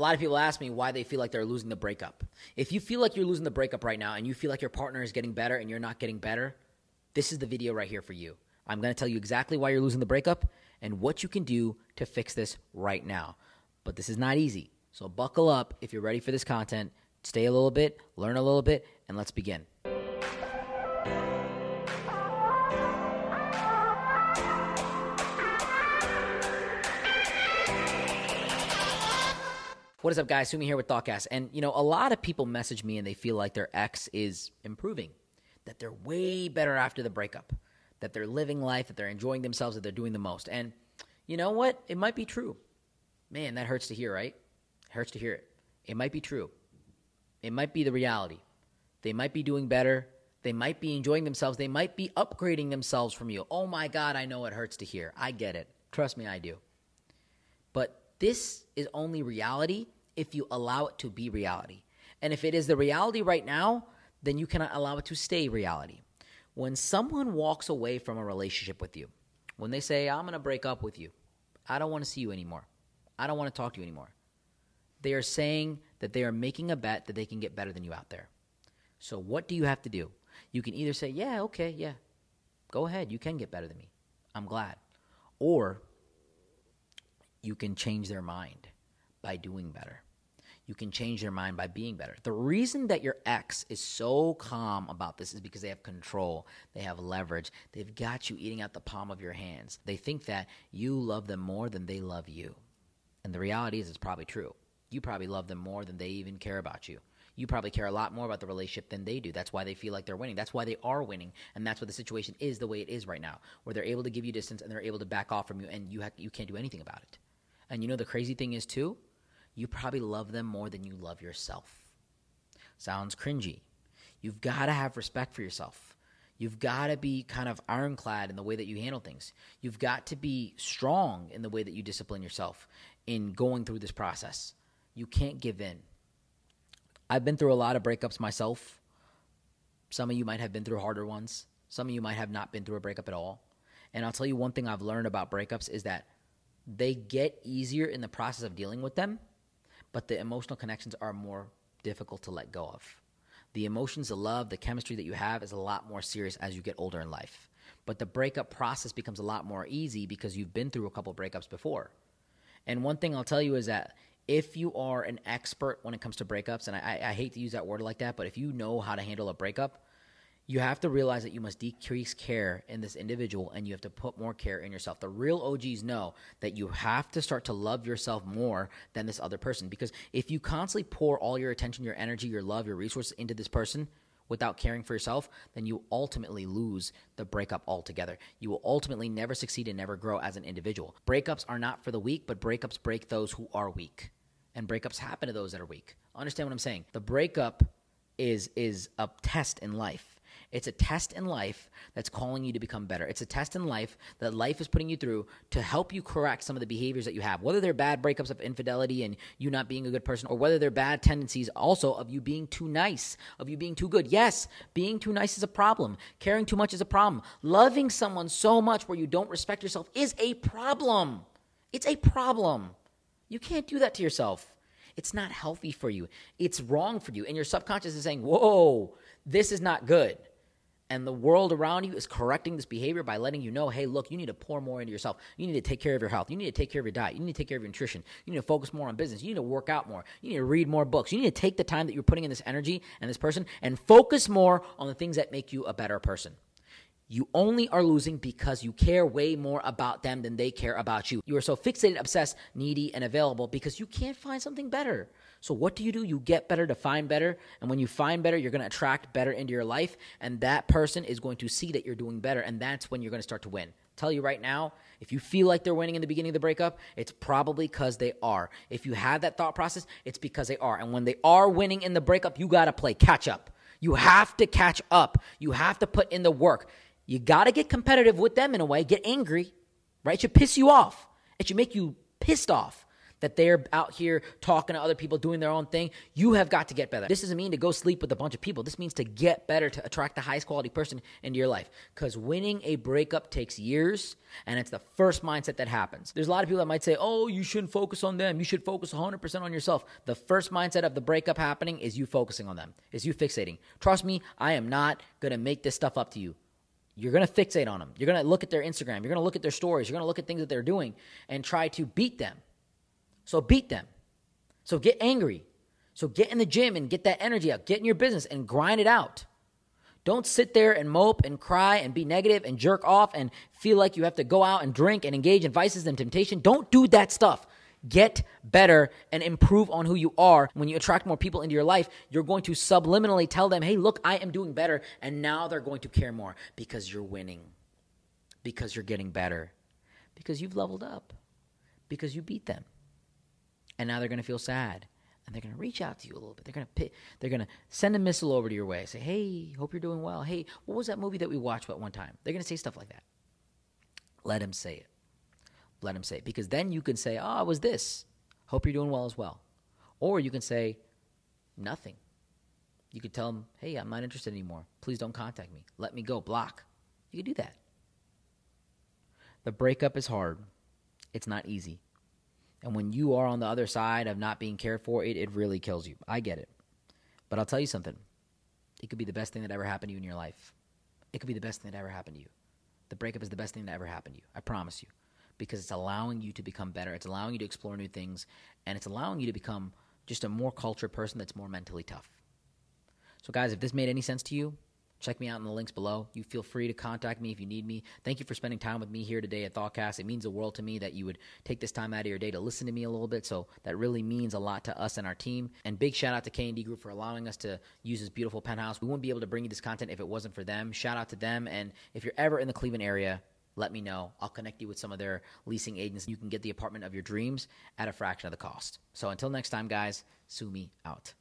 A lot of people ask me why they feel like they're losing the breakup. If you feel like you're losing the breakup right now and you feel like your partner is getting better and you're not getting better, this is the video right here for you. I'm going to tell you exactly why you're losing the breakup and what you can do to fix this right now. But this is not easy. So buckle up if you're ready for this content. Stay a little bit, learn a little bit, and let's begin. What is up, guys? Sumi here with ThoughtCast. And, you know, a lot of people message me and they feel like their ex is improving, that they're way better after the breakup, that they're living life, that they're enjoying themselves, that they're doing the most. And you know what? It might be true. Man, that hurts to hear, right? It hurts to hear it. It might be true. It might be the reality. They might be doing better. They might be enjoying themselves. They might be upgrading themselves from you. Oh my God, I know it hurts to hear. I get it. Trust me, I do. But this is only reality if you allow it to be reality. And if it is the reality right now, then you cannot allow it to stay reality. When someone walks away from a relationship with you, when they say, I'm going to break up with you, I don't want to see you anymore, I don't want to talk to you anymore, they are saying that they are making a bet that they can get better than you out there. So, what do you have to do? You can either say, Yeah, okay, yeah, go ahead, you can get better than me. I'm glad. Or you can change their mind by doing better. You can change their mind by being better. The reason that your ex is so calm about this is because they have control, they have leverage, they've got you eating out the palm of your hands. They think that you love them more than they love you. And the reality is, it's probably true. You probably love them more than they even care about you. You probably care a lot more about the relationship than they do. That's why they feel like they're winning. That's why they are winning. And that's what the situation is the way it is right now, where they're able to give you distance and they're able to back off from you, and you, ha- you can't do anything about it. And you know the crazy thing is, too? You probably love them more than you love yourself. Sounds cringy. You've got to have respect for yourself. You've got to be kind of ironclad in the way that you handle things. You've got to be strong in the way that you discipline yourself in going through this process. You can't give in. I've been through a lot of breakups myself. Some of you might have been through harder ones. Some of you might have not been through a breakup at all. And I'll tell you one thing I've learned about breakups is that they get easier in the process of dealing with them, but the emotional connections are more difficult to let go of. The emotions, the love, the chemistry that you have is a lot more serious as you get older in life. But the breakup process becomes a lot more easy because you've been through a couple breakups before. And one thing I'll tell you is that if you are an expert when it comes to breakups, and I, I hate to use that word like that, but if you know how to handle a breakup, you have to realize that you must decrease care in this individual and you have to put more care in yourself. The real OGs know that you have to start to love yourself more than this other person because if you constantly pour all your attention, your energy, your love, your resources into this person without caring for yourself, then you ultimately lose the breakup altogether. You will ultimately never succeed and never grow as an individual. Breakups are not for the weak, but breakups break those who are weak. And breakups happen to those that are weak. Understand what I'm saying? The breakup is is a test in life it's a test in life that's calling you to become better. It's a test in life that life is putting you through to help you correct some of the behaviors that you have, whether they're bad breakups of infidelity and you not being a good person, or whether they're bad tendencies also of you being too nice, of you being too good. Yes, being too nice is a problem. Caring too much is a problem. Loving someone so much where you don't respect yourself is a problem. It's a problem. You can't do that to yourself. It's not healthy for you. It's wrong for you. And your subconscious is saying, whoa, this is not good and the world around you is correcting this behavior by letting you know, hey, look, you need to pour more into yourself. You need to take care of your health. You need to take care of your diet. You need to take care of your nutrition. You need to focus more on business. You need to work out more. You need to read more books. You need to take the time that you're putting in this energy and this person and focus more on the things that make you a better person. You only are losing because you care way more about them than they care about you. You are so fixated, obsessed, needy, and available because you can't find something better. So, what do you do? You get better to find better. And when you find better, you're going to attract better into your life. And that person is going to see that you're doing better. And that's when you're going to start to win. Tell you right now, if you feel like they're winning in the beginning of the breakup, it's probably because they are. If you have that thought process, it's because they are. And when they are winning in the breakup, you got to play catch up. You have to catch up. You have to put in the work. You got to get competitive with them in a way, get angry, right? It should piss you off. It should make you pissed off that they're out here talking to other people, doing their own thing. You have got to get better. This doesn't mean to go sleep with a bunch of people. This means to get better, to attract the highest quality person into your life. Because winning a breakup takes years, and it's the first mindset that happens. There's a lot of people that might say, oh, you shouldn't focus on them. You should focus 100% on yourself. The first mindset of the breakup happening is you focusing on them, is you fixating. Trust me, I am not going to make this stuff up to you. You're going to fixate on them. You're going to look at their Instagram. You're going to look at their stories. You're going to look at things that they're doing and try to beat them. So beat them. So get angry. So get in the gym and get that energy out. Get in your business and grind it out. Don't sit there and mope and cry and be negative and jerk off and feel like you have to go out and drink and engage in vices and temptation. Don't do that stuff. Get better and improve on who you are. When you attract more people into your life, you're going to subliminally tell them, hey, look, I am doing better. And now they're going to care more because you're winning, because you're getting better, because you've leveled up, because you beat them. And now they're going to feel sad and they're going to reach out to you a little bit. They're going to pit, they're going to send a missile over to your way. Say, "Hey, hope you're doing well. Hey, what was that movie that we watched at one time?" They're going to say stuff like that. Let them say it. Let him say because then you can say, "Oh, it was this. Hope you're doing well as well," or you can say nothing. You could tell him, "Hey, I'm not interested anymore. Please don't contact me. Let me go. Block." You could do that. The breakup is hard. It's not easy. And when you are on the other side of not being cared for, it, it really kills you. I get it. But I'll tell you something. It could be the best thing that ever happened to you in your life. It could be the best thing that ever happened to you. The breakup is the best thing that ever happened to you. I promise you. Because it's allowing you to become better. It's allowing you to explore new things. And it's allowing you to become just a more cultured person that's more mentally tough. So, guys, if this made any sense to you, Check me out in the links below. You feel free to contact me if you need me. Thank you for spending time with me here today at Thoughtcast. It means the world to me that you would take this time out of your day to listen to me a little bit. So that really means a lot to us and our team. And big shout out to K&D Group for allowing us to use this beautiful penthouse. We wouldn't be able to bring you this content if it wasn't for them. Shout out to them. And if you're ever in the Cleveland area, let me know. I'll connect you with some of their leasing agents. You can get the apartment of your dreams at a fraction of the cost. So until next time, guys, Sumi out.